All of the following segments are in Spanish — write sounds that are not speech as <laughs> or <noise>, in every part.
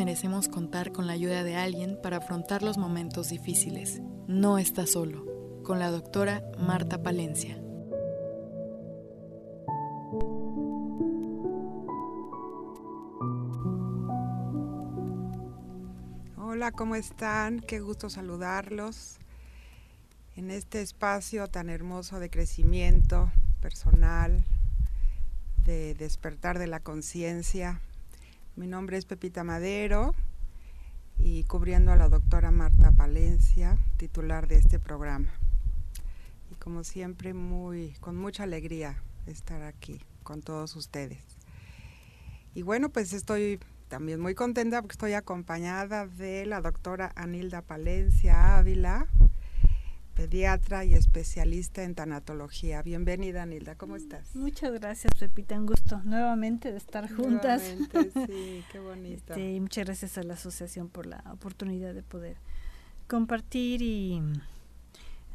Merecemos contar con la ayuda de alguien para afrontar los momentos difíciles. No está solo. Con la doctora Marta Palencia. Hola, ¿cómo están? Qué gusto saludarlos en este espacio tan hermoso de crecimiento personal, de despertar de la conciencia. Mi nombre es Pepita Madero y cubriendo a la doctora Marta Palencia, titular de este programa. Y como siempre, muy, con mucha alegría estar aquí con todos ustedes. Y bueno, pues estoy también muy contenta porque estoy acompañada de la doctora Anilda Palencia Ávila, pediatra y especialista en tanatología. Bienvenida, Anilda, ¿cómo estás? Muchas gracias, Pepita, un gusto nuevamente de estar juntas. sí, qué <laughs> bonito. Este, y muchas gracias a la asociación por la oportunidad de poder compartir y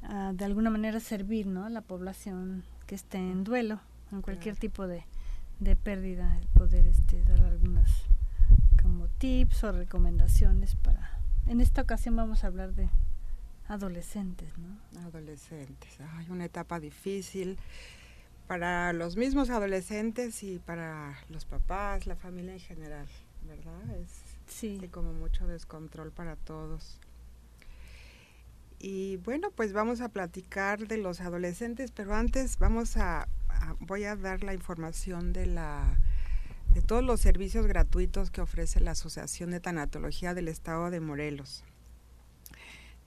uh, de alguna manera servir ¿no? a la población que esté en duelo, en cualquier tipo de, de pérdida, el poder este, dar algunas como tips o recomendaciones para... En esta ocasión vamos a hablar de adolescentes, ¿no? Adolescentes, hay una etapa difícil para los mismos adolescentes y para los papás, la familia en general, ¿verdad? Es sí. como mucho descontrol para todos. Y bueno, pues vamos a platicar de los adolescentes, pero antes vamos a, a voy a dar la información de la de todos los servicios gratuitos que ofrece la Asociación de Tanatología del Estado de Morelos.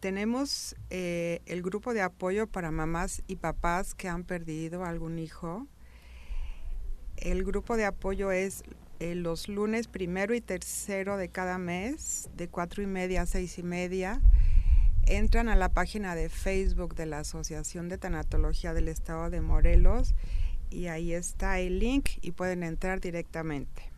Tenemos eh, el grupo de apoyo para mamás y papás que han perdido algún hijo. El grupo de apoyo es eh, los lunes primero y tercero de cada mes, de cuatro y media a seis y media. Entran a la página de Facebook de la Asociación de Tanatología del Estado de Morelos y ahí está el link y pueden entrar directamente.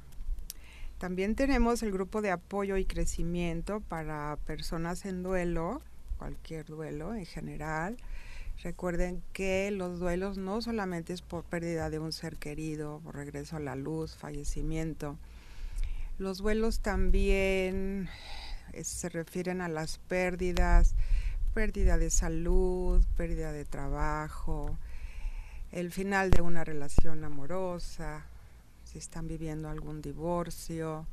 También tenemos el grupo de apoyo y crecimiento para personas en duelo, cualquier duelo en general. Recuerden que los duelos no solamente es por pérdida de un ser querido, por regreso a la luz, fallecimiento. Los duelos también eh, se refieren a las pérdidas, pérdida de salud, pérdida de trabajo, el final de una relación amorosa, si están viviendo algún divorcio,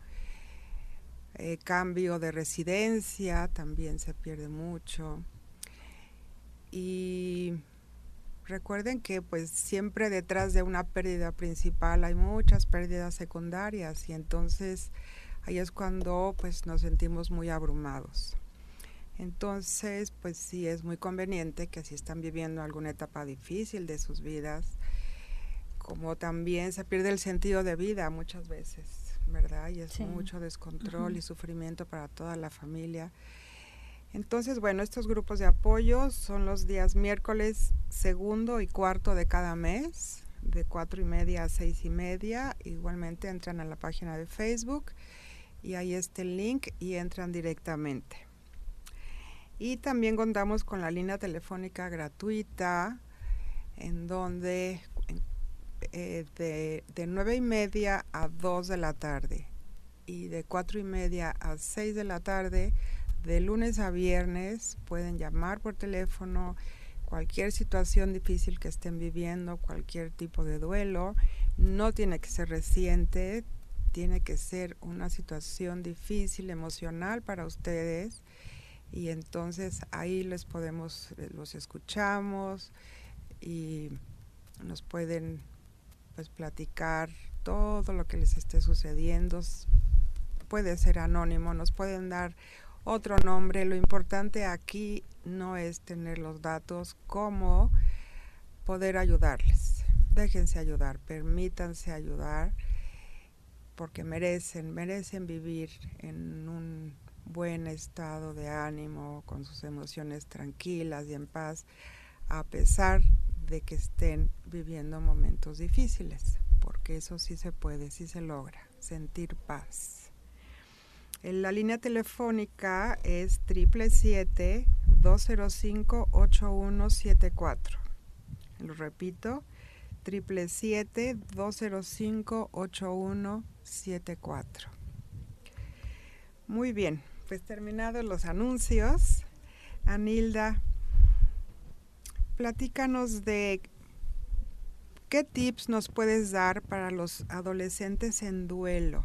eh, cambio de residencia, también se pierde mucho. Y recuerden que pues siempre detrás de una pérdida principal hay muchas pérdidas secundarias y entonces ahí es cuando pues nos sentimos muy abrumados. Entonces, pues sí es muy conveniente que si están viviendo alguna etapa difícil de sus vidas, como también se pierde el sentido de vida muchas veces, ¿verdad? Y es mucho descontrol y sufrimiento para toda la familia. Entonces, bueno, estos grupos de apoyo son los días miércoles segundo y cuarto de cada mes, de cuatro y media a seis y media. Igualmente entran a la página de Facebook y ahí está el link y entran directamente. Y también contamos con la línea telefónica gratuita, en donde eh, de, de 9 y media a 2 de la tarde y de cuatro y media a 6 de la tarde, de lunes a viernes, pueden llamar por teléfono cualquier situación difícil que estén viviendo, cualquier tipo de duelo. No tiene que ser reciente, tiene que ser una situación difícil, emocional para ustedes y entonces ahí les podemos, eh, los escuchamos y nos pueden pues platicar todo lo que les esté sucediendo. Puede ser anónimo, nos pueden dar otro nombre. Lo importante aquí no es tener los datos, como poder ayudarles. Déjense ayudar, permítanse ayudar, porque merecen, merecen vivir en un buen estado de ánimo, con sus emociones tranquilas y en paz, a pesar de que estén viviendo momentos difíciles, porque eso sí se puede, sí se logra, sentir paz. La línea telefónica es 777-205-8174. Lo repito, 777-205-8174. Muy bien, pues terminados los anuncios, Anilda, platícanos de qué tips nos puedes dar para los adolescentes en duelo.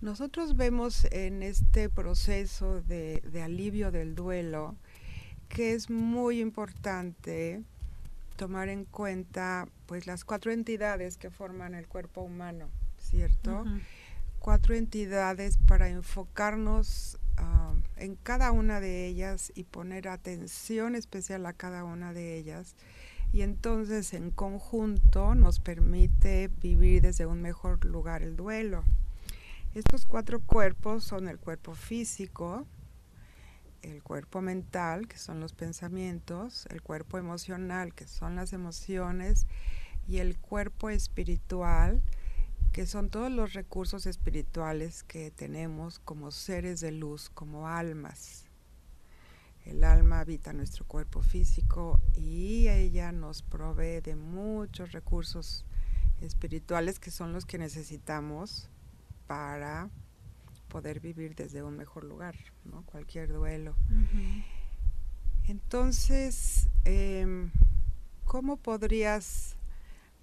Nosotros vemos en este proceso de, de alivio del duelo que es muy importante tomar en cuenta pues las cuatro entidades que forman el cuerpo humano, ¿cierto? Cuatro entidades para enfocarnos en cada una de ellas y poner atención especial a cada una de ellas. Y entonces en conjunto nos permite vivir desde un mejor lugar el duelo. Estos cuatro cuerpos son el cuerpo físico, el cuerpo mental, que son los pensamientos, el cuerpo emocional, que son las emociones, y el cuerpo espiritual, que son todos los recursos espirituales que tenemos como seres de luz, como almas. El alma habita nuestro cuerpo físico y ella nos provee de muchos recursos espirituales que son los que necesitamos para poder vivir desde un mejor lugar, ¿no? cualquier duelo. Entonces, em, ¿cómo podrías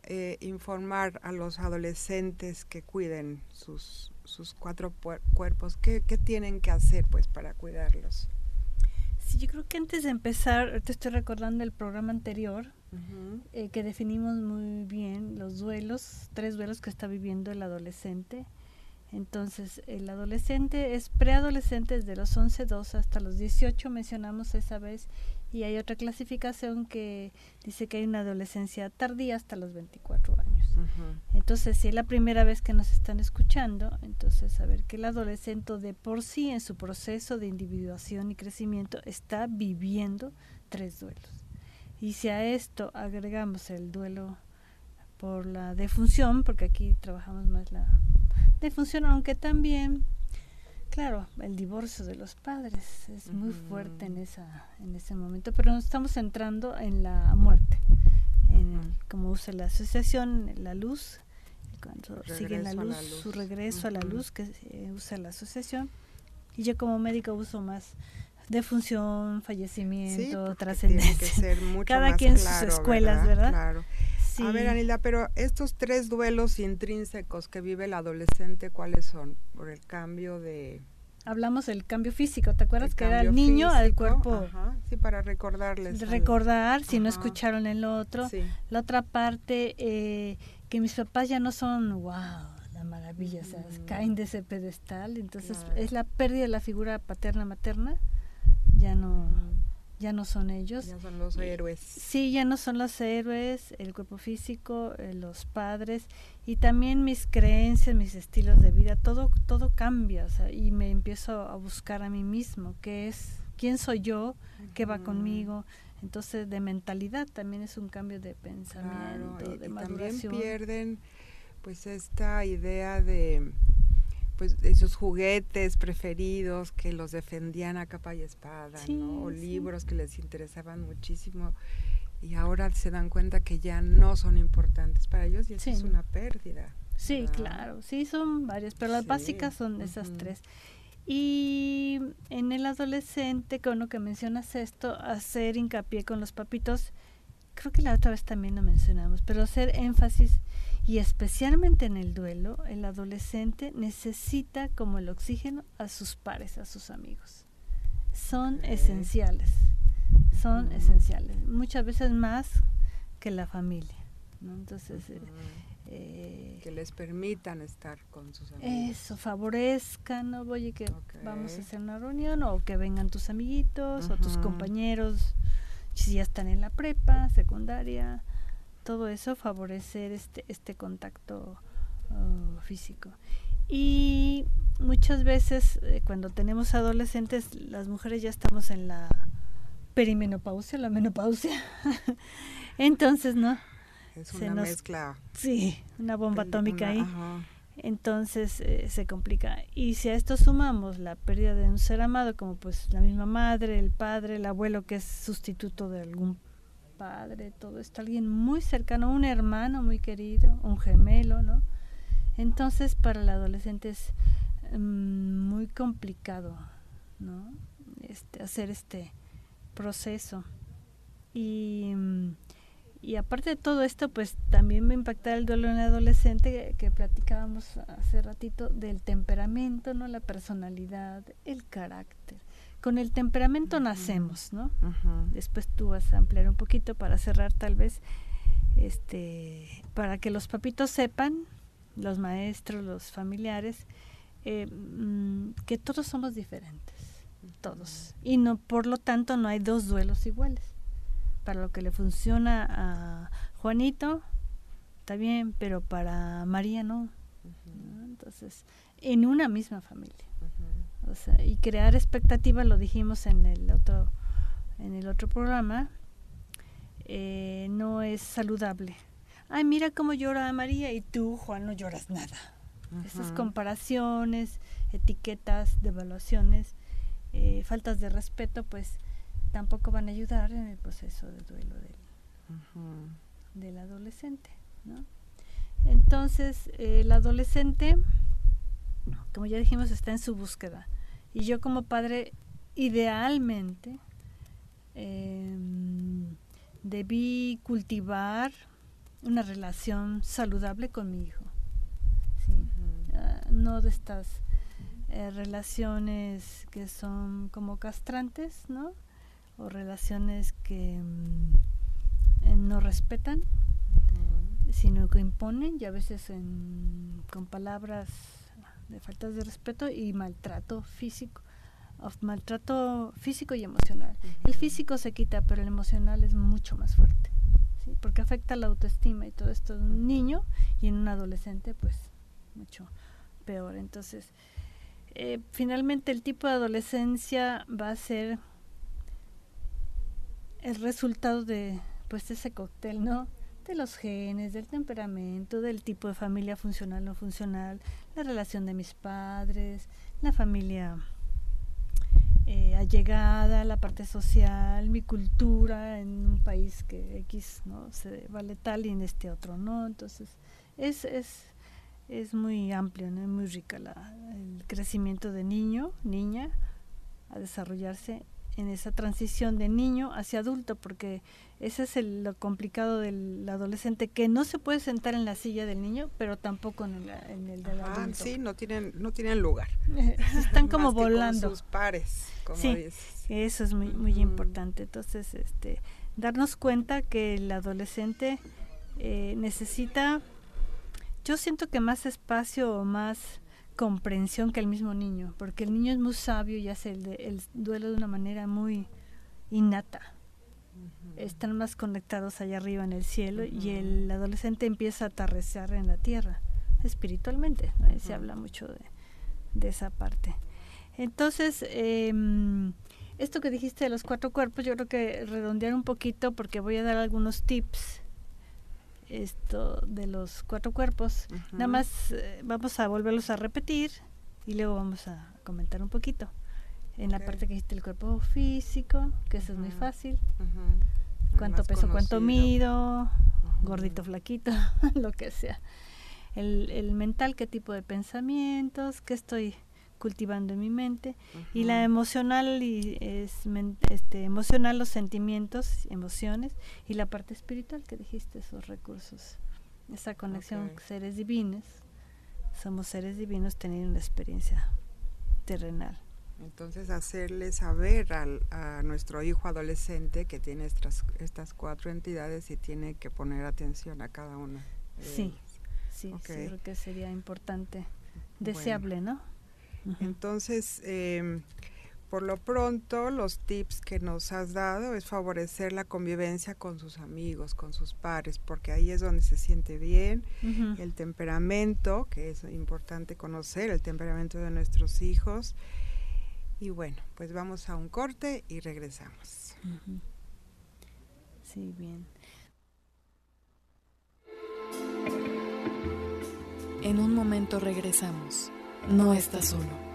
eh, informar a los adolescentes que cuiden sus, sus cuatro cuerpos? ¿Qué, tienen que hacer pues para cuidarlos? Sí, yo creo que antes de empezar, te estoy recordando el programa anterior, eh, que definimos muy bien los duelos, tres duelos que está viviendo el adolescente entonces, el adolescente es preadolescente desde los 11, 12 hasta los 18, mencionamos esa vez, y hay otra clasificación que dice que hay una adolescencia tardía hasta los 24 años. Entonces, si es la primera vez que nos están escuchando, entonces saber que el adolescente de por sí en su proceso de individuación y crecimiento está viviendo tres duelos. Y si a esto agregamos el duelo por la defunción, porque aquí trabajamos más la de función, aunque también, claro, el divorcio de los padres es muy fuerte en, esa, en ese momento, pero nos estamos entrando en la muerte, en como usa la asociación, la luz, cuando sigue la luz, su regreso a la luz que usa la asociación, y yo como médico uso más defunción, fallecimiento, trascendencia. Cada quien sus escuelas, ¿verdad? Claro. A ver, Anila, pero estos tres duelos intrínsecos que vive el adolescente, ¿cuáles son? Por el cambio de... Hablamos del cambio físico, ¿te acuerdas que era el niño al cuerpo? Ajá, sí, para recordarles. recordar, si no escucharon el otro. La otra parte, eh, que mis papás ya no son, wow, la maravilla, o sea, caen de ese pedestal, entonces es la pérdida de la figura paterna-materna, ya no ya no son ellos. Ya son los héroes. Sí, ya no son los héroes, el cuerpo físico, eh, los padres y también mis creencias, mis estilos de vida, todo todo cambia, y me empiezo a buscar a mí mismo, qué es, quién soy yo, qué va conmigo. Entonces, de mentalidad también es un cambio de pensamiento, de maduración. También pierden pues esta idea de pues esos juguetes preferidos que los defendían a capa y espada, ¿no? O libros que les interesaban muchísimo y ahora se dan cuenta que ya no son importantes para ellos y eso es una pérdida. Sí, claro, sí son varias, pero las básicas son esas tres. Y en el adolescente, con lo que mencionas esto, hacer hincapié con los papitos, creo que la otra vez también lo mencionamos, pero hacer énfasis y especialmente en el duelo, el adolescente necesita como el oxígeno a sus pares, a sus amigos. Son esenciales, son esenciales, muchas veces más que la familia. Entonces, eh, eh, que les permitan estar con sus amigos. Eso, favorezcan, ¿no? Oye, que vamos a hacer una reunión o que vengan tus amiguitos o tus compañeros, si ya están en la prepa, secundaria todo eso favorecer este, este contacto uh, físico. Y muchas veces eh, cuando tenemos adolescentes, las mujeres ya estamos en la perimenopausia, la menopausia. <laughs> Entonces, ¿no? Es una mezcla. Sí, una bomba atómica ahí. Entonces eh, se complica. Y si a esto sumamos la pérdida de un ser amado, como pues la misma madre, el padre, el abuelo que es sustituto de algún padre, todo esto, alguien muy cercano, un hermano muy querido, un gemelo, ¿no? Entonces para el adolescente es mm, muy complicado, ¿no? Este, hacer este proceso. Y, y aparte de todo esto, pues también me impacta el duelo en el adolescente que, platicábamos hace ratito del temperamento, ¿no? La personalidad, el carácter. Con el temperamento nacemos, ¿no? Después tú vas a ampliar un poquito para cerrar tal vez, este, para que los papitos sepan, los maestros, los familiares, eh, mm, que todos somos diferentes, todos. Y no, por lo tanto, no hay dos duelos iguales para lo que le funciona a Juanito, está bien, pero para María no. Entonces, en una misma familia. O sea, y crear expectativas, lo dijimos en el otro, en el otro programa, eh, no es saludable. Ay, mira cómo llora María y tú, Juan, no lloras nada. Esas comparaciones, etiquetas, devaluaciones, eh, faltas de respeto, pues tampoco van a ayudar en el proceso de duelo del, del adolescente. ¿no? Entonces, el adolescente, como ya dijimos, está en su búsqueda. Y yo como padre, idealmente, em, debí cultivar una relación saludable con mi hijo. Ah, no de estas eh, relaciones que son como castrantes, ¿no? o relaciones que mm, eh, no respetan, sino que imponen y a veces con palabras de faltas de respeto y maltrato físico, maltrato físico y emocional. El físico se quita, pero el emocional es mucho más fuerte, porque afecta la autoestima y todo esto en un niño y en un adolescente, pues mucho peor. Entonces, eh, finalmente el tipo de adolescencia va a ser el resultado de pues ese cóctel, ¿no? De los genes, del temperamento, del tipo de familia funcional no funcional, la relación de mis padres, la familia eh, allegada, la parte social, mi cultura en un país que X no se vale tal y en este otro no. Entonces, es, es, es muy amplio, ¿no? muy rica la, el crecimiento de niño, niña, a desarrollarse en esa transición de niño hacia adulto, porque ese es el, lo complicado del adolescente, que no se puede sentar en la silla del niño, pero tampoco en el, en el del ah, Sí, no tienen, no tienen lugar. <laughs> Están <laughs> como volando. sus pares, como sí, eso es muy, muy importante. Entonces, este, darnos cuenta que el adolescente eh, necesita, yo siento que más espacio o más comprensión que el mismo niño, porque el niño es muy sabio y hace el, duelo de una manera muy innata. Están más conectados allá arriba en el cielo y el adolescente empieza a aterrizar en la tierra, espiritualmente. Se habla mucho de, esa parte. Entonces, em, esto que dijiste de los cuatro cuerpos, yo creo que redondear un poquito porque voy a dar algunos tips esto de los cuatro cuerpos. Nada más eh, vamos a volverlos a repetir y luego vamos a comentar un poquito. En la parte que dijiste el cuerpo físico, que eso es muy fácil. Cuánto peso, cuánto mido, gordito, flaquito, <laughs> lo que sea. El, el mental, qué tipo de pensamientos, qué estoy cultivando en mi mente. Y la emocional y es este emocional los sentimientos emociones y la parte espiritual que dijiste esos recursos. Esa conexión con seres divinos. Somos seres divinos teniendo una experiencia terrenal. Entonces hacerle saber al, a nuestro hijo adolescente que tiene estas estas cuatro entidades y tiene que poner atención a cada una sí sí, creo que sería importante deseable no entonces, em, por lo pronto, los tips que nos has dado es favorecer la convivencia con sus amigos, con sus pares, porque ahí es donde se siente bien, el temperamento, que es importante conocer, el temperamento de nuestros hijos. Y bueno, pues vamos a un corte y regresamos. Sí, bien. En un momento regresamos. No estás solo.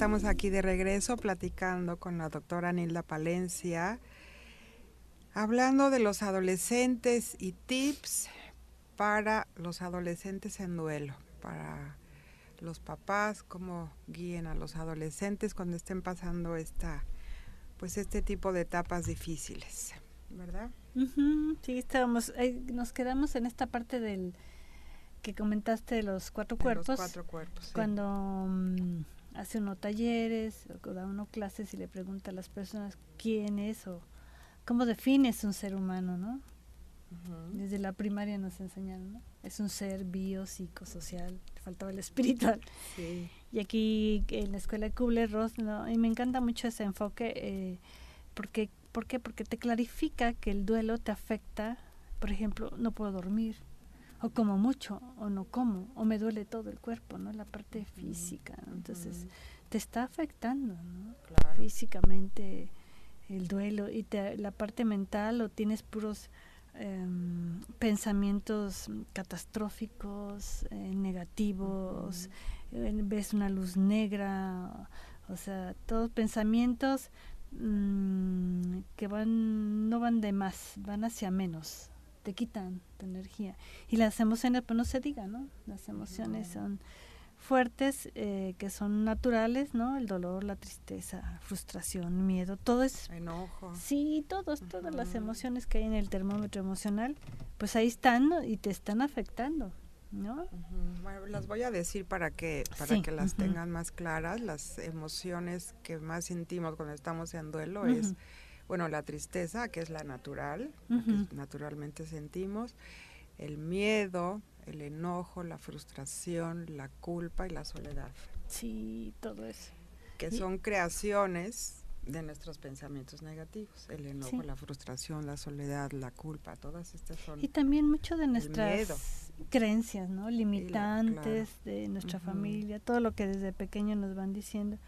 Estamos aquí de regreso platicando con la doctora Nilda Palencia, hablando de los adolescentes y tips para los adolescentes en duelo, para los papás, cómo guíen a los adolescentes cuando estén pasando esta, pues este tipo de etapas difíciles, ¿verdad? sí, estábamos, nos quedamos en esta parte del que comentaste de los cuatro cuerpos. Los cuatro cuerpos. Cuando mm, hace uno talleres o da uno clases y le pregunta a las personas quién es o cómo defines un ser humano, ¿no? Desde la primaria nos enseñaron, ¿no? Es un ser bio, social faltaba el espiritual. Sí. Y aquí en la escuela de Kubler-Ross, ¿no? y me encanta mucho ese enfoque, eh, porque, ¿por qué? Porque te clarifica que el duelo te afecta, por ejemplo, no puedo dormir, o como mucho, o no como, o me duele todo el cuerpo, ¿no? La parte física, entonces te está afectando, ¿no? Físicamente el duelo y te, la parte mental o tienes puros em, pensamientos catastróficos, eh, negativos, ves una luz negra, o sea, todos pensamientos mm, que van no van de más, van hacia menos te quitan tu energía. Y las emociones, pues no se diga, ¿no? Las emociones son fuertes, eh, que son naturales, ¿no? El dolor, la tristeza, frustración, miedo, todo es... Enojo. Sí, todos, todas las emociones que hay en el termómetro emocional, pues ahí están y te están afectando, ¿no? Bueno, las voy a decir para que para que las tengan más claras. Las emociones que más sentimos cuando estamos en duelo es bueno, la tristeza, que es la natural, que naturalmente sentimos, el miedo, el enojo, la frustración, la culpa y la soledad. Sí, todo eso. Que son creaciones de nuestros pensamientos negativos, el enojo, la frustración, la soledad, la culpa, todas estas son. Y también mucho de nuestras creencias, ¿no? Limitantes de nuestra familia, todo lo que desde pequeño nos van diciendo.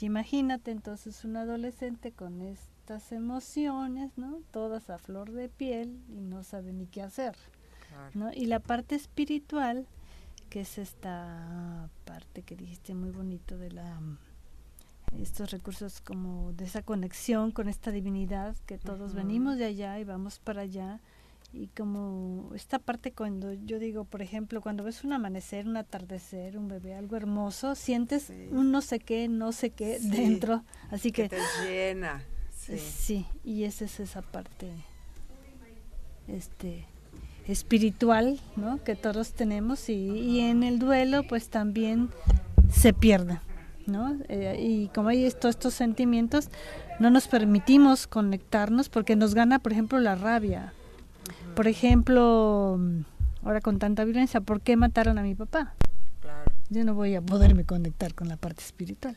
Y imagínate entonces un adolescente con esto estas emociones, ¿no? Todas a flor de piel y no sabe ni qué hacer, ¿no? Y la parte espiritual, que es esta parte que dijiste muy bonito de la estos recursos como de esa conexión con esta divinidad que todos venimos de allá y vamos para allá. Y como esta parte cuando yo digo por ejemplo cuando ves un amanecer un atardecer un bebé algo hermoso sientes un no sé qué no sé qué dentro. Así que, que, te llena Sí. y esa es esa parte este espiritual ¿no? que todos tenemos y, en el duelo pues también se pierde ¿no? Eh, y como hay todos estos sentimientos no nos permitimos conectarnos porque nos gana por ejemplo la rabia por ejemplo ahora con tanta violencia ¿por qué mataron a mi papá? yo no voy a poderme conectar con la parte espiritual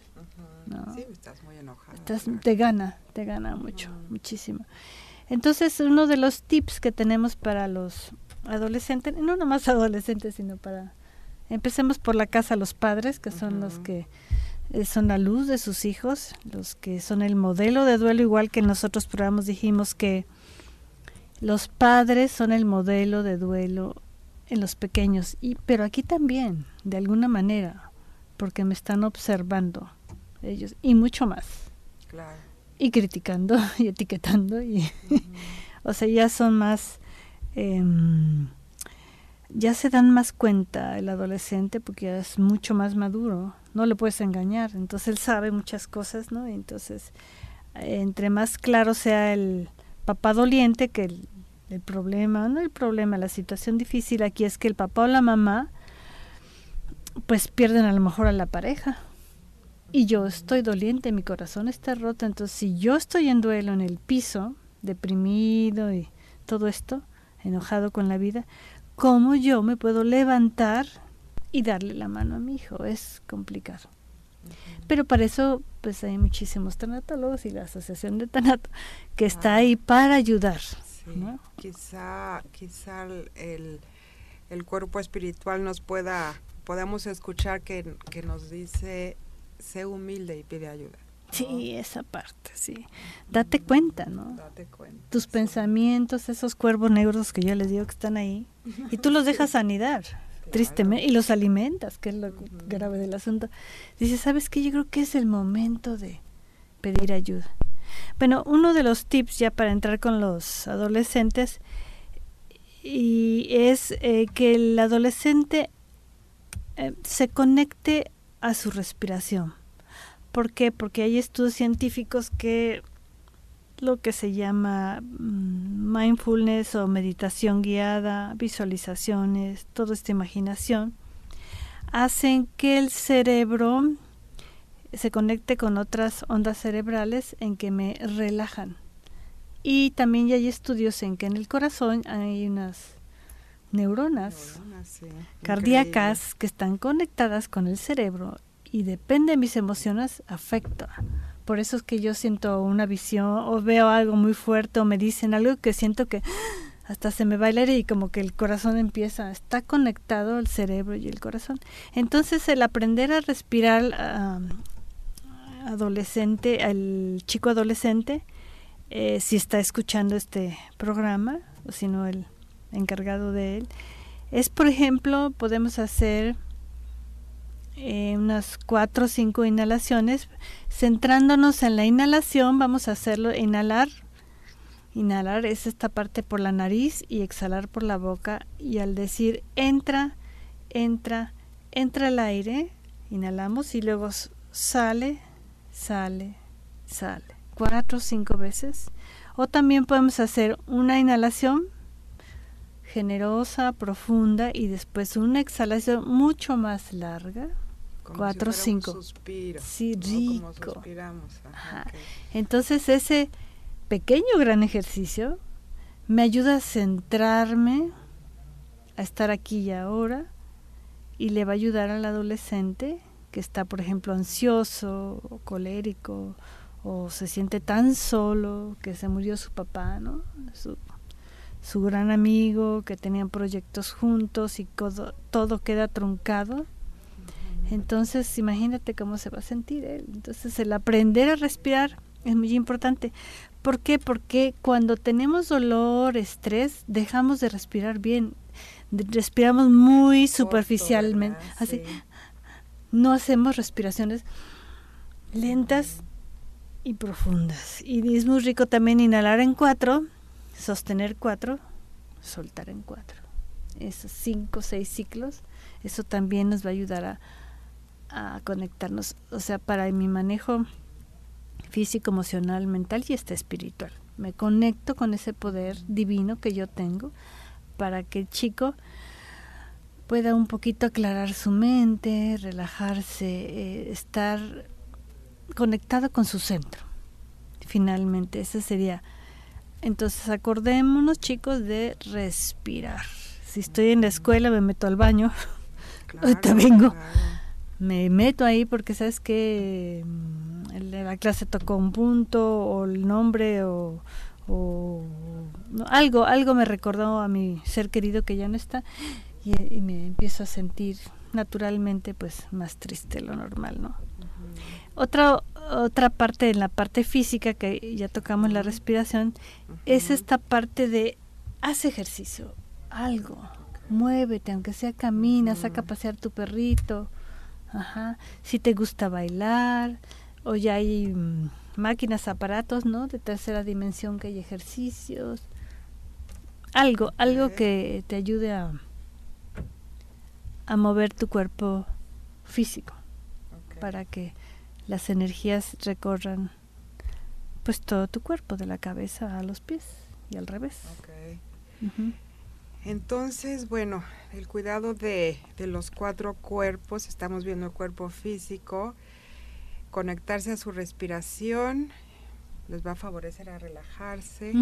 Sí, estás muy enojada. te gana, te gana mucho, muchísimo. Entonces, uno de los tips que tenemos para los adolescentes, no nomás <laughs> adolescentes, sino para... Empecemos por la casa, los padres, que son los que eh, son la luz de sus hijos, los que son el modelo de duelo, igual que en los otros programas dijimos que los padres son el modelo de duelo en los pequeños, y, pero aquí también, de alguna manera, porque me están observando ellos y mucho más. Y criticando <laughs> y etiquetando y <laughs> o sea, ya son más em, ya se dan más cuenta el adolescente porque ya es mucho más maduro, no le puedes engañar, entonces él sabe muchas cosas, ¿no? entonces entre más claro sea el papá doliente que el, el problema, no el problema, la situación difícil aquí es que el papá o la mamá pues pierden a lo mejor a la pareja y yo estoy doliente, mi corazón está roto, entonces si yo estoy en duelo en el piso, deprimido y todo esto, enojado con la vida, ¿cómo yo me puedo levantar y darle la mano a mi hijo? Es complicado. Pero para eso pues hay muchísimos tanatólogos y la Asociación de Tanato que está ahí para ayudar. Quizá, quizá el, el, cuerpo espiritual nos pueda, podamos escuchar que, que nos dice sé humilde y pide ayuda. Sí, esa parte, sí. Date cuenta, ¿no? Date cuenta. Tus pensamientos, esos cuervos negros que yo les digo que están ahí, y tú los <laughs> dejas anidar. tristemente, y los alimentas, que es lo grave del asunto. Dice, ¿sabes qué? Yo creo que es el momento de pedir ayuda. Bueno, uno de los tips ya para entrar con los adolescentes y es eh, que el adolescente eh, se conecte a su respiración. ¿Por qué? Porque hay estudios científicos que lo que se llama mm, mindfulness o meditación guiada, visualizaciones, toda esta imaginación, hacen que el cerebro se conecte con otras ondas cerebrales en que me relajan. Y también ya hay estudios en que en el corazón hay unas neuronas, cardíacas que están conectadas con el cerebro y depende de mis emociones, afecta. Por eso es que yo siento una visión o veo algo muy fuerte o me dicen algo que siento que hasta se me va el aire y como que el corazón empieza, está conectado el cerebro y el corazón. Entonces el aprender a respirar adolescente, al chico adolescente, eh, si está escuchando este programa, o si no el encargado de él, es por ejemplo, podemos hacer eh, unas cuatro o cinco inhalaciones, centrándonos en la inhalación, vamos a hacerlo, inhalar, inhalar es esta parte por la nariz y exhalar por la boca y al decir entra, entra, entra el aire, inhalamos y luego sale, sale, sale. Cuatro o cinco veces. O también podemos hacer una inhalación generosa, profunda y después una exhalación mucho más larga. cuatro o cinco. sí, rico. Entonces ese pequeño gran ejercicio me ayuda a centrarme, a estar aquí y ahora y le va a ayudar al adolescente que está, por ejemplo, ansioso o colérico o se siente tan solo que se murió su papá, ¿no? Su, su gran amigo, que tenían proyectos juntos y todo, queda truncado. Entonces, imagínate cómo se va a sentir él. Entonces, el aprender a respirar es muy importante. ¿Por qué? Porque cuando tenemos dolor, estrés, dejamos de respirar bien. Respiramos muy superficialmente. Así, no hacemos respiraciones lentas y profundas. Y es muy rico también inhalar en cuatro, sostener cuatro, soltar en cuatro. Esos cinco, seis ciclos, eso también nos va a ayudar a, conectarnos, o sea, para mi manejo físico, emocional, mental y hasta espiritual. Me conecto con ese poder divino que yo tengo para que el chico pueda un poquito aclarar su mente, relajarse, eh, estar conectado con su centro. Finalmente, ese sería. Entonces, acordémonos, chicos, de respirar. Si estoy en la escuela, me meto al baño. <laughs> Ahorita vengo. Me meto ahí porque sabes que la clase tocó un punto o el nombre o, algo, algo me recordó a mi ser querido que ya no está y, me empiezo a sentir naturalmente pues más triste lo normal, ¿no? Otra otra parte en la parte física que ya tocamos la respiración es esta parte de haz ejercicio, algo, muévete, aunque sea camina, saca a pasear tu perrito, ajá, si te gusta bailar o ya hay mm, máquinas, aparatos, ¿no? De tercera dimensión que hay ejercicios, algo, algo que te ayude a a mover tu cuerpo físico para que las energías recorran pues todo tu cuerpo de la cabeza a los pies y al revés. Entonces, bueno, el cuidado de, de, los cuatro cuerpos, estamos viendo el cuerpo físico, conectarse a su respiración, les va a favorecer a relajarse,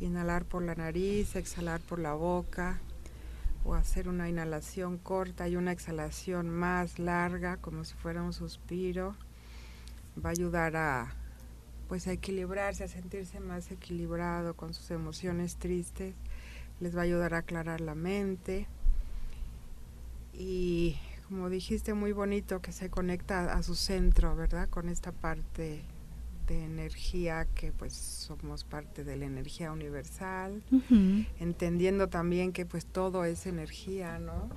inhalar por la nariz, exhalar por la boca, o hacer una inhalación corta y una exhalación más larga, como si fuera un suspiro, va a ayudar a pues a equilibrarse, a sentirse más equilibrado con sus emociones tristes, les va a ayudar a aclarar la mente y como dijiste muy bonito que se conecta a su centro, ¿verdad? Con esta parte de energía que pues somos parte de la energía universal, entendiendo también que pues todo es energía, ¿no?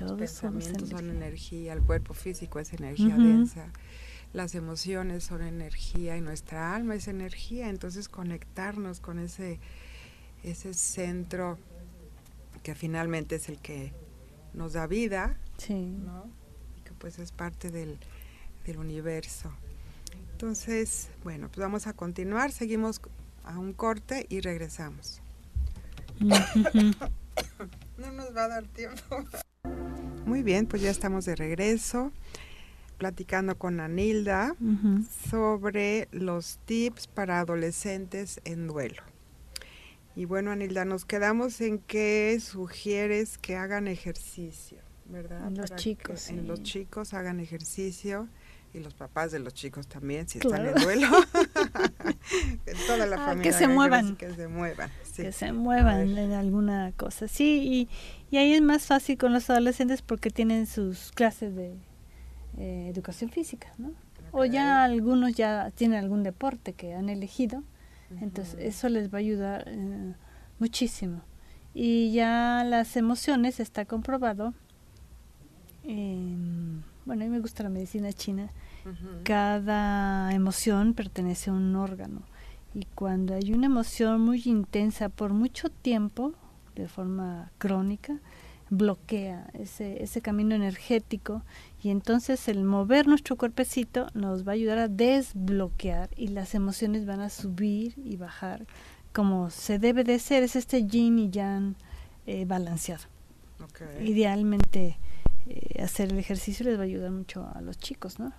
Los pensamientos son energía, el cuerpo físico es energía densa, las emociones son energía y nuestra alma es energía, entonces conectarnos con ese, ese centro que finalmente es el que nos da vida, ¿no? y que pues es parte del, del universo. Entonces, bueno, pues vamos a continuar, seguimos a un corte y regresamos. <laughs> no nos va a dar tiempo. Muy bien, pues ya estamos de regreso platicando con Anilda sobre los tips para adolescentes en duelo. Y bueno, Anilda, nos quedamos en que sugieres que hagan ejercicio, ¿verdad? En los chicos. En los chicos hagan ejercicio y los papás de los chicos también, si están en duelo. <laughs> Toda la ah, familia. Que se muevan. Que se muevan. Que se muevan en alguna cosa. Sí, y, ahí es más fácil con los adolescentes porque tienen sus clases de eh, educación física, ¿no? O ya algunos ya tienen algún deporte que han elegido. Entonces, eso les va a ayudar eh, muchísimo. Y ya las emociones, está comprobado. Bueno, a mí me gusta la medicina china. Cada emoción pertenece a un órgano. Y cuando hay una emoción muy intensa por mucho tiempo, de forma crónica, bloquea ese, ese camino energético. Y entonces el mover nuestro cuerpecito nos va a ayudar a desbloquear y las emociones van a subir y bajar como se debe de ser, es este yin y yang eh, balanceado. Idealmente eh, hacer el ejercicio les va a ayudar mucho a los chicos, ¿no?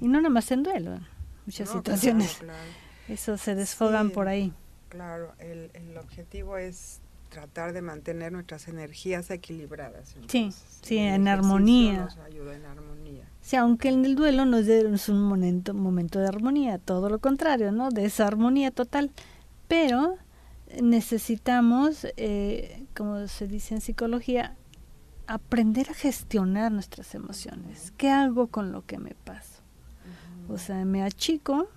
Y no nada más en duelo, en muchas situaciones. <laughs> Eso se desfogan por ahí. Claro, el, el objetivo es tratar de mantener nuestras energías equilibradas. sí, sí, en armonía. Nos ayuda en armonía. Sí, aunque en el duelo no es un momento, momento de armonía, todo lo contrario, ¿no? Desarmonía total. Pero necesitamos, eh, como se dice en psicología, aprender a gestionar nuestras emociones. ¿Qué hago con lo que me pasa? O sea, me achico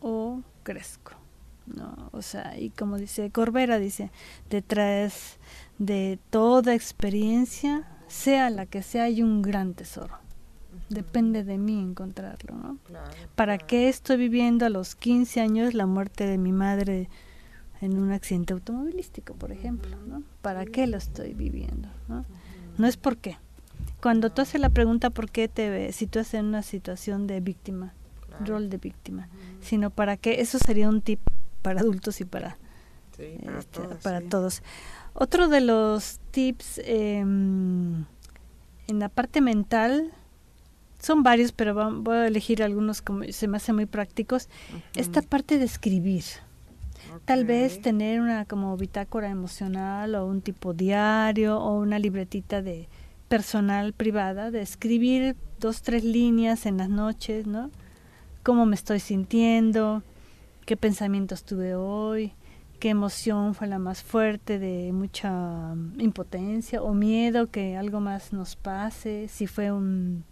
o crezco. ¿no? O sea, y como dice Corbera, dice, detrás de toda experiencia, sea la que sea, hay un gran tesoro. Depende de mí encontrarlo, ¿no? ¿Para qué estoy viviendo a los 15 años la muerte de mi madre en un accidente automovilístico, por ejemplo, ¿no? ¿Para qué lo estoy viviendo, ¿no? No es por qué. Cuando tú haces la pregunta por qué te sitúas en una situación de víctima, rol de víctima, sino para qué, eso sería un tip para adultos y para, para, este, todos, Otro de los tips em, en la parte mental, son varios, pero voy a elegir algunos como se me hacen muy prácticos. Esta parte de escribir. Tal vez tener una como bitácora emocional o un tipo diario o una libretita de personal privada, de escribir dos, tres líneas en las noches, ¿no? Cómo me estoy sintiendo, qué pensamientos tuve hoy, qué emoción fue la más fuerte de mucha impotencia o miedo que algo más nos pase, si fue un,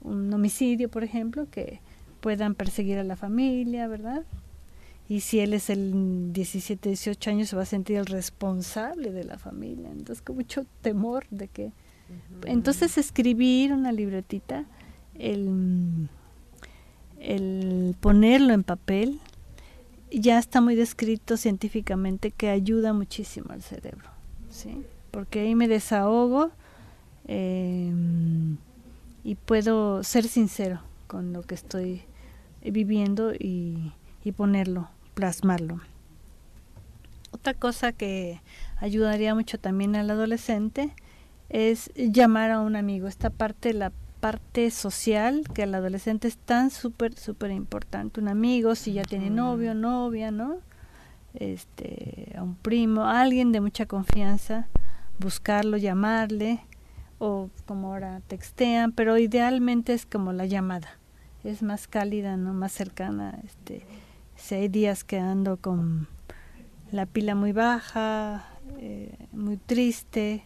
un homicidio, por ejemplo, que puedan perseguir a la familia, ¿verdad? Y si él es el 17, 18 años se va a sentir el responsable de la familia. Entonces con mucho temor de que... Entonces escribir una libretita, el, el ponerlo en papel, ya está muy descrito científicamente que ayuda muchísimo al cerebro, ¿sí? Porque ahí me desahogo em, y puedo ser sincero con lo que estoy viviendo y, y ponerlo plasmarlo. Otra cosa que ayudaría mucho también al adolescente es llamar a un amigo. Esta parte, la parte social, que al adolescente es tan súper, súper importante. Un amigo, si ya tiene novio, novia, ¿no? Este, a un primo, a alguien de mucha confianza, buscarlo, llamarle, o como ahora textean, pero idealmente es como la llamada. Es más cálida, ¿no? Más cercana, este si hay días que ando con la pila muy baja, eh, muy triste,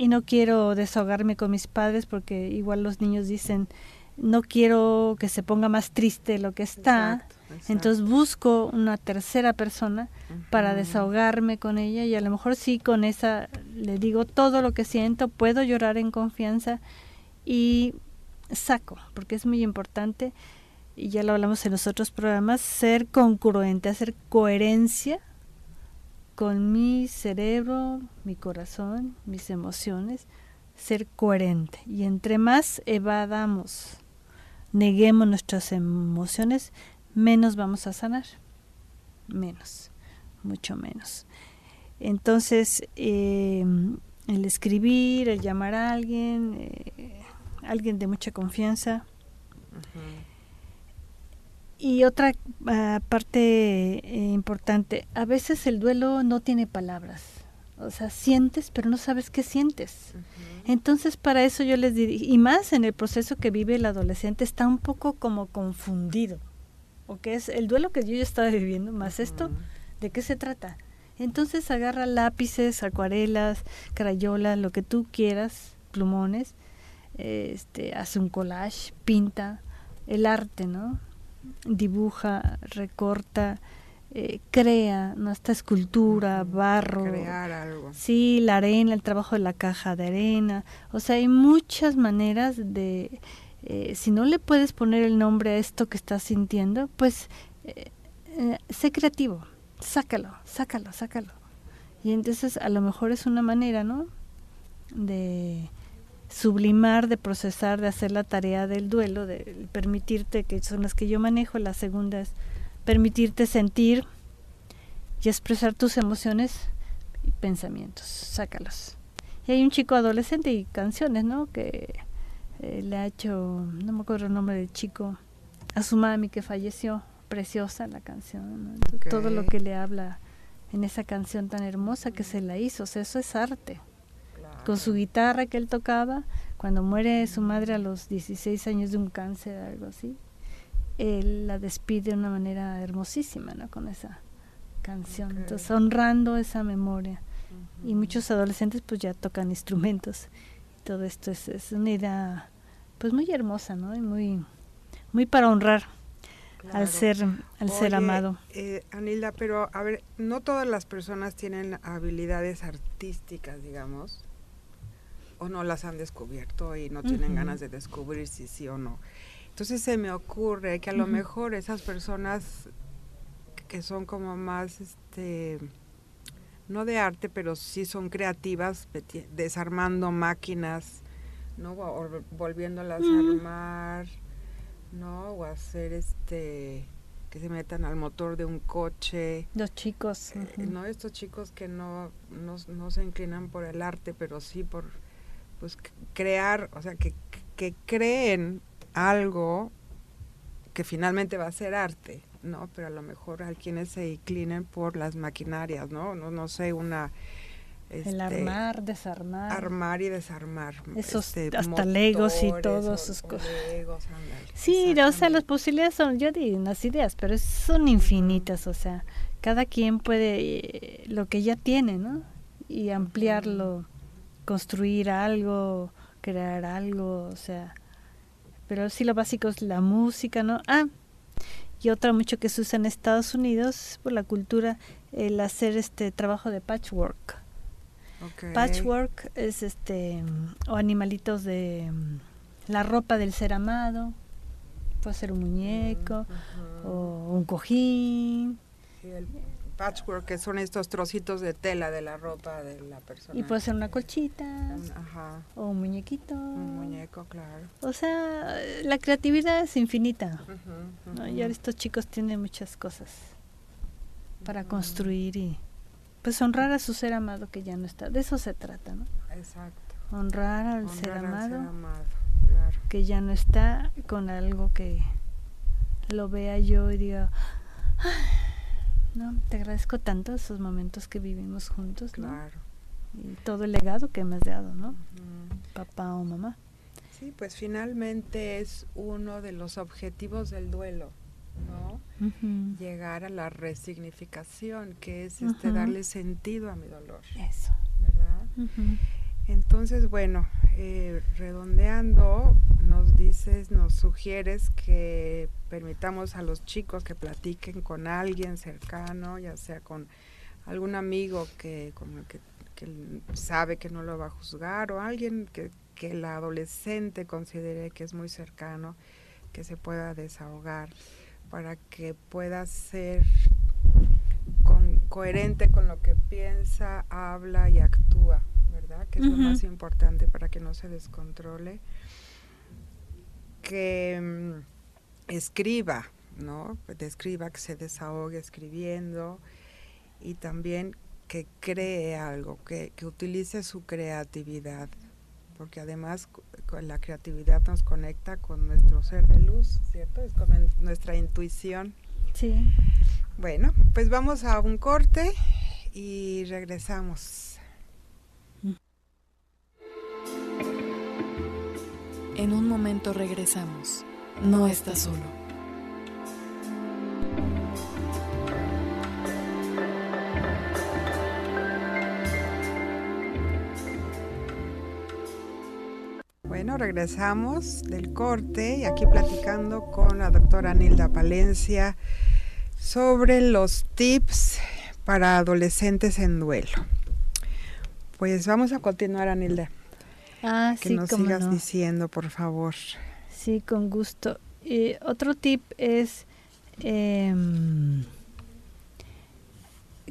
y no quiero desahogarme con mis padres porque igual los niños dicen, no quiero que se ponga más triste lo que está, entonces busco una tercera persona para desahogarme con ella y a lo mejor sí con esa le digo todo lo que siento, puedo llorar en confianza y saco, porque es muy importante, y ya lo hablamos en los otros programas, ser congruente, hacer coherencia con mi cerebro, mi corazón, mis emociones, ser coherente. Y entre más evadamos, neguemos nuestras emociones, menos vamos a sanar. Menos, mucho menos. Entonces, eh, el escribir, el llamar a alguien, eh, alguien de mucha confianza. Y otra ah, parte eh, importante, a veces el duelo no tiene palabras. O sea, sientes, pero no sabes qué sientes. Entonces, para eso yo les diría, y más en el proceso que vive el adolescente, está un poco como confundido. ¿O qué es el duelo que yo ya estaba viviendo, más esto? ¿De qué se trata? Entonces agarra lápices, acuarelas, crayolas, lo que tú quieras, plumones, este, hace un collage, pinta, el arte, ¿no? Dibuja, recorta, eh, crea, ¿no? Esta escultura, barro. Crear algo. Sí, la arena, el trabajo de la caja de arena. O sea, hay muchas maneras de... Eh, si no le puedes poner el nombre a esto que estás sintiendo, pues eh, sé creativo, sácalo, sácalo, sácalo. Y entonces a lo mejor es una manera, ¿no? De sublimar, de procesar, de hacer la tarea del duelo, de permitirte, que son las que yo manejo, la segunda es permitirte sentir y expresar tus emociones y pensamientos, sácalos. Y hay un chico adolescente y canciones, ¿no? Que eh, le ha hecho, no me acuerdo el nombre del chico, a su mami que falleció, preciosa la canción, todo lo que le habla en esa canción tan hermosa que se la hizo, o sea, eso es arte. Con su guitarra que él tocaba, cuando muere su madre a los 16 años de un cáncer, algo así, él la despide de una manera hermosísima, ¿no? Con esa canción, entonces honrando esa memoria. Y muchos adolescentes pues ya tocan instrumentos. Todo esto es, es una idea pues muy hermosa, ¿no? Y muy, muy para honrar al ser al ser amado. Eh, Anilda, pero a ver, no todas las personas tienen habilidades artísticas, digamos, o no las han descubierto y no tienen ganas de descubrir si sí o no. Entonces se me ocurre que a lo mejor esas personas que son como más, este, no de arte, pero sí son creativas, desarmando máquinas, ¿no? O volviéndolas a armar ¿no? O hacer este que se metan al motor de un coche. Los chicos. Eh, no, estos chicos que no, no, se inclinan por el arte, pero sí por pues crear, o sea, que, que creen algo que finalmente va a ser arte, ¿no? Pero a lo mejor hay quienes se inclinen por las maquinarias, ¿no? No, no sé, una el este, armar, desarmar. Armar y desarmar. Esos este, hasta legos y todos sus cosas. sí, o sea, las posibilidades son, yo digo, unas ideas, pero son infinitas, o sea, cada quien puede eh, lo que ya tiene, ¿no? Y ampliarlo, construir algo, crear algo, o sea, pero sí lo básico es la música, ¿no? Ah, y otra mucho que se usa en Estados Unidos por la cultura, el hacer este trabajo de patchwork Patchwork es este o animalitos de la ropa del ser amado, puede ser un muñeco o un cojín. el patchwork que son estos trocitos de tela de la ropa de la persona. Y puede ser una colchita o un muñequito. Un muñeco, claro. O sea, la creatividad es infinita. Y ahora estos chicos tienen muchas cosas para construir y pues honrar a su ser amado que ya no está. De eso se trata, ¿no? Exacto. Honrar al ser amado, que ya no está con algo que lo vea yo y diga, no, te agradezco tanto esos momentos que vivimos juntos, ¿no? Claro. Y todo el legado que me has dado, ¿no? Papá o mamá. Sí, pues finalmente es uno de los objetivos del duelo ¿no? Llegar a la resignificación, que es este darle sentido a mi dolor. Eso. ¿Verdad? Entonces, bueno, eh, redondeando, nos dices, nos sugieres que permitamos a los chicos que platiquen con alguien cercano, ya sea con algún amigo que, que, sabe que no lo va a juzgar o alguien que, que el adolescente considere que es muy cercano, que se pueda desahogar para que pueda ser coherente con lo que piensa, habla y actúa, ¿verdad? Que es lo más importante para que no se descontrole. Que mm, escriba, ¿no? Describa, que se desahogue escribiendo y también que cree algo, que, que utilice su creatividad, porque además la creatividad nos conecta con nuestro ser de luz, ¿cierto? Es con nuestra intuición. Sí. Bueno, pues vamos a un corte y regresamos. En un momento regresamos. No estás solo. Bueno, regresamos del corte y aquí platicando con la doctora Nilda Palencia sobre los tips para adolescentes en duelo. Pues vamos a continuar, Anilda. Ah, que nos sigas diciendo, por favor. Sí, con gusto. Y otro tip es em,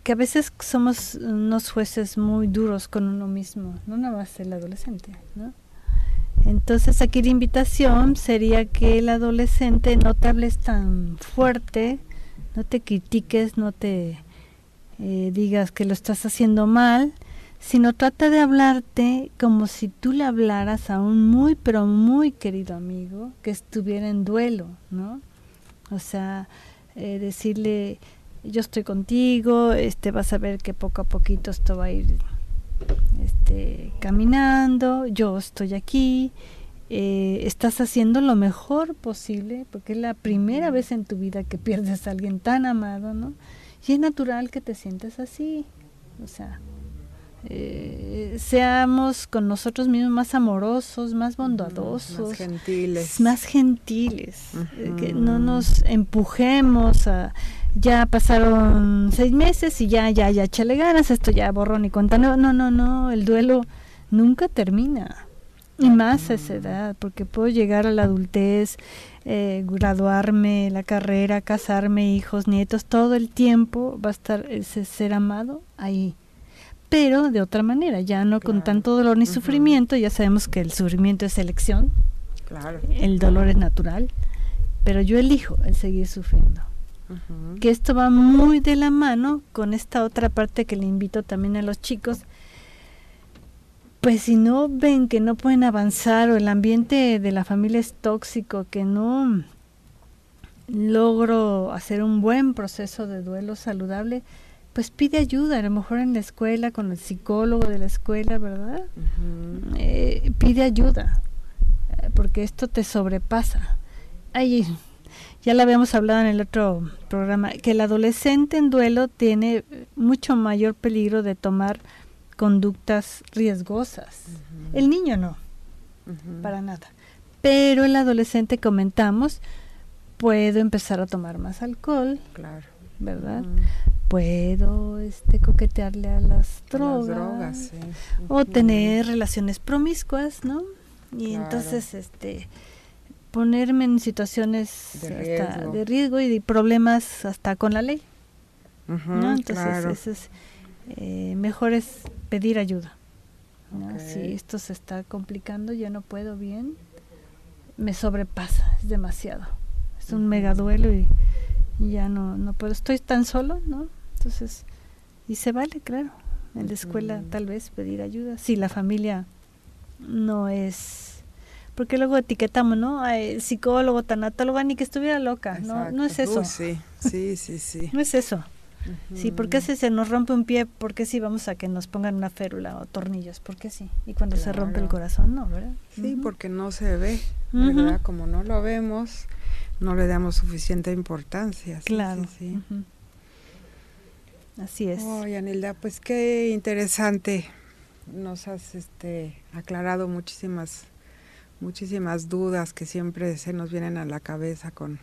que a veces somos unos jueces muy duros con uno mismo, no nada más el adolescente, ¿no? Entonces aquí la invitación sería que el adolescente no te hables tan fuerte, no te critiques, no te eh, digas que lo estás haciendo mal, sino trata de hablarte como si tú le hablaras a un muy, pero muy querido amigo que estuviera en duelo, ¿no? O sea, eh, decirle, yo estoy contigo, este, vas a ver que poco a poquito esto va a ir este, caminando, yo estoy aquí, eh, estás haciendo lo mejor posible, porque es la primera vez en tu vida que pierdes a alguien tan amado, ¿no? Y es natural que te sientas así, o sea, eh, seamos con nosotros mismos más amorosos, más bondadosos, más gentiles, más gentiles, eh, que no nos empujemos a ya pasaron seis meses y ya, ya, ya, chale ganas, esto ya borrón y cuenta. No, no, no, no, el duelo nunca termina. Y más a esa edad, porque puedo llegar a la adultez, eh, graduarme, la carrera, casarme, hijos, nietos, todo el tiempo va a estar ese ser amado ahí. Pero de otra manera, ya no con tanto dolor ni sufrimiento, ya sabemos que el sufrimiento es elección, claro. el dolor es natural, pero yo elijo el seguir sufriendo que esto va muy de la mano con esta otra parte que le invito también a los chicos. Pues si no ven que no pueden avanzar o el ambiente de la familia es tóxico, que no logro hacer un buen proceso de duelo saludable, pues pide ayuda, a lo mejor en la escuela, con el psicólogo de la escuela, ¿verdad? Eh, pide ayuda, eh, porque esto te sobrepasa. Hay ya lo habíamos hablado en el otro programa, que el adolescente en duelo tiene mucho mayor peligro de tomar conductas riesgosas. El niño no, para nada. Pero el adolescente, comentamos, puedo empezar a tomar más alcohol, claro. ¿Verdad? Puedo este, coquetearle a las drogas, o tener relaciones promiscuas, ¿no? Y entonces, este, ponerme en situaciones de riesgo, y de problemas hasta con la ley. Entonces, eso es, eh, mejor es pedir ayuda. Si esto se está complicando, ya no puedo bien, me sobrepasa, es demasiado. Es un mega duelo y, ya no, no puedo. Estoy tan solo, ¿no? Entonces, y se vale, claro. En la escuela tal vez pedir ayuda. Si la familia no es porque luego etiquetamos, ¿no? Ay, psicólogo, tanatóloga, ni que estuviera loca, ¿no? No es eso. sí, sí, sí, sí. <laughs> no es eso. Sí, ¿por qué si se nos rompe un pie, por qué si vamos a que nos pongan una férula o tornillos? ¿Por qué sí? Y cuando se rompe el corazón, no, ¿verdad? Sí, porque no se ve, ¿verdad? Como no lo vemos, no le damos suficiente importancia. claro. Sí, Así es. Oye, Anilda, pues qué interesante nos has este, aclarado muchísimas, muchísimas dudas que siempre se nos vienen a la cabeza con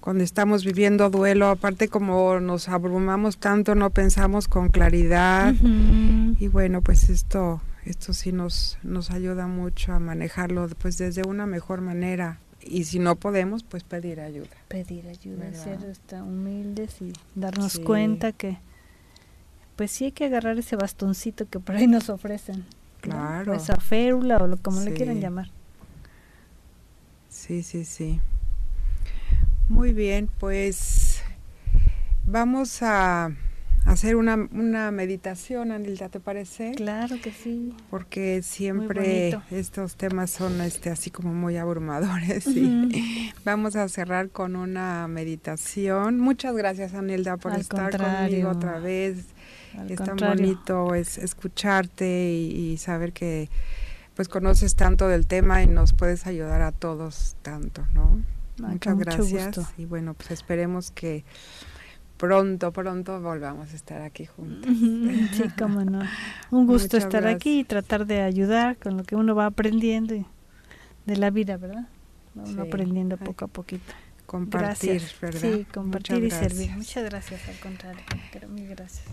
cuando estamos viviendo duelo, aparte como nos abrumamos tanto, no pensamos con claridad y bueno, pues esto esto sí nos nos ayuda mucho a manejarlo pues desde una mejor manera y si no podemos, pues pedir ayuda. Pedir ayuda, ser humildes y darnos cuenta que pues sí hay que agarrar ese bastoncito que por ahí nos ofrecen. Claro. O esa férula o lo, como le quieran llamar. Sí, sí, sí. Muy bien, pues vamos a hacer una, una meditación, Anilda, ¿te parece? Claro que sí. Porque siempre estos temas son este así como muy abrumadores. y <laughs> vamos a cerrar con una meditación. Muchas gracias, Anilda, por estar conmigo otra vez. es tan bonito es escucharte y, saber que pues conoces tanto del tema y nos puedes ayudar a todos tanto, ¿no? Muchas gracias y bueno, pues esperemos que pronto, pronto volvamos a estar aquí juntos. Sí, cómo no. <laughs> Un gusto estar aquí y tratar de ayudar con lo que uno va aprendiendo de la vida, ¿verdad? Aprendiendo poco a poquito. Compartir, ¿verdad? Sí, compartir y servir. Muchas gracias, al contrario. Mil gracias.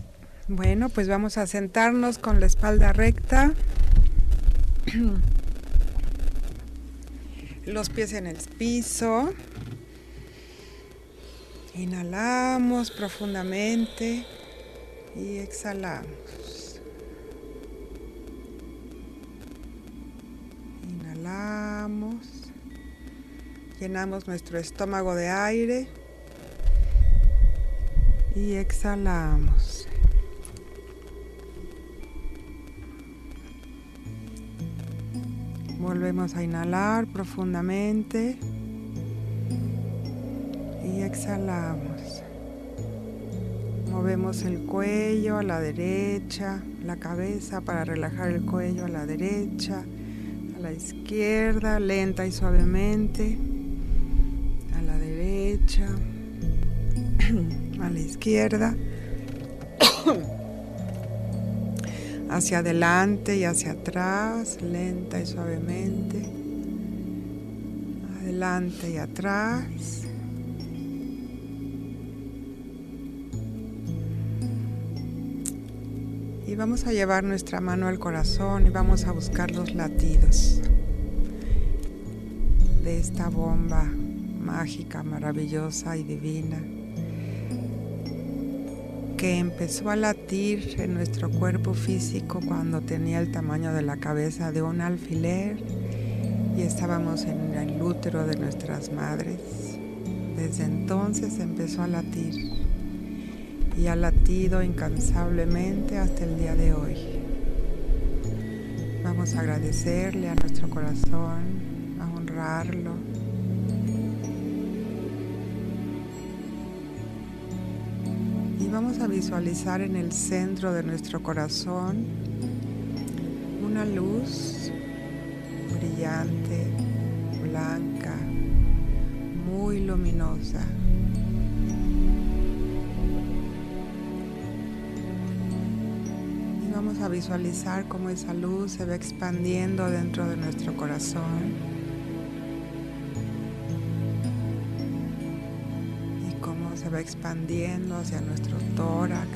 Bueno, pues vamos a sentarnos con la espalda recta. <clears throat> Los pies en el piso. Inhalamos profundamente y exhalamos. Inhalamos. Llenamos nuestro estómago de aire y exhalamos. Volvemos a inhalar profundamente exhalamos. Movemos el cuello a la derecha, la cabeza para relajar el cuello a la derecha, a la izquierda, lenta y suavemente, a la derecha, <clears throat> a la izquierda, <clears throat> hacia adelante y hacia atrás, lenta y suavemente, adelante y atrás. Vamos a llevar nuestra mano al corazón y vamos a buscar los latidos de esta bomba mágica, maravillosa y divina que empezó a latir en nuestro cuerpo físico cuando tenía el tamaño de la cabeza de un alfiler y estábamos en el útero de nuestras madres. Desde entonces empezó a latir y ha incansablemente hasta el día de hoy. Vamos a agradecerle a nuestro corazón, a honrarlo. Y vamos a visualizar en el centro de nuestro corazón una luz brillante, blanca, muy luminosa. A visualizar cómo esa luz se va expandiendo dentro de nuestro corazón. Y cómo se va expandiendo hacia nuestro tórax.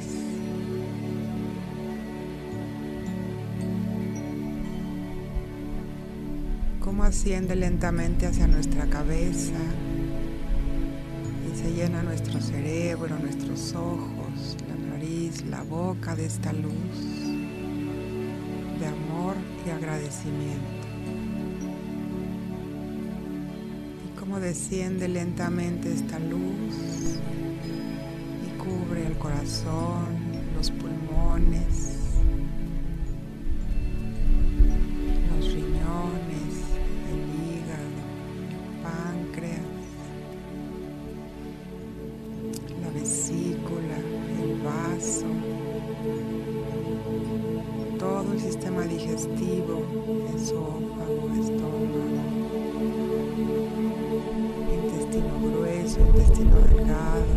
Cómo asciende lentamente hacia nuestra cabeza y se llena nuestro cerebro, nuestros ojos, la nariz, la boca de esta luz y agradecimiento. Y cómo desciende lentamente esta luz y cubre el corazón, los pulmones, todo el sistema digestivo, esófago, estómago, intestino grueso, intestino delgado.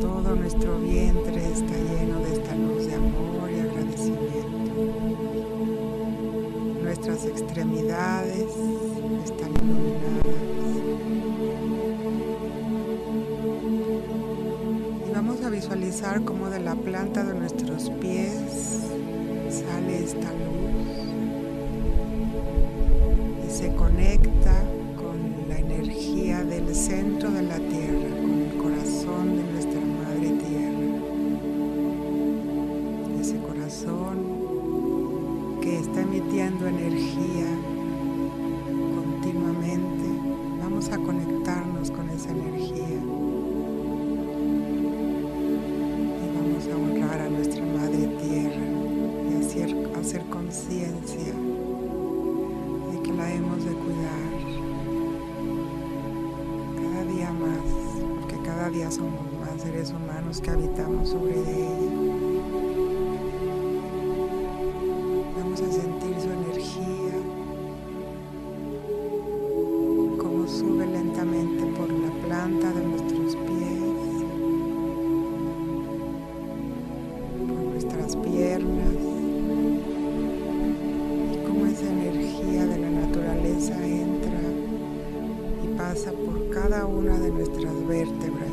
Todo nuestro vientre está lleno de esta luz de amor y agradecimiento. Nuestras extremidades observar cómo de la planta de nuestros pies sale esta luz y se conecta con la energía del centro de la tierra. Piernas, y cómo esa energía de la naturaleza entra y pasa por cada una de nuestras vértebras,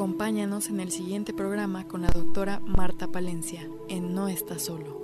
Acompáñanos en el siguiente programa con la doctora Marta Palencia en No Estás Solo.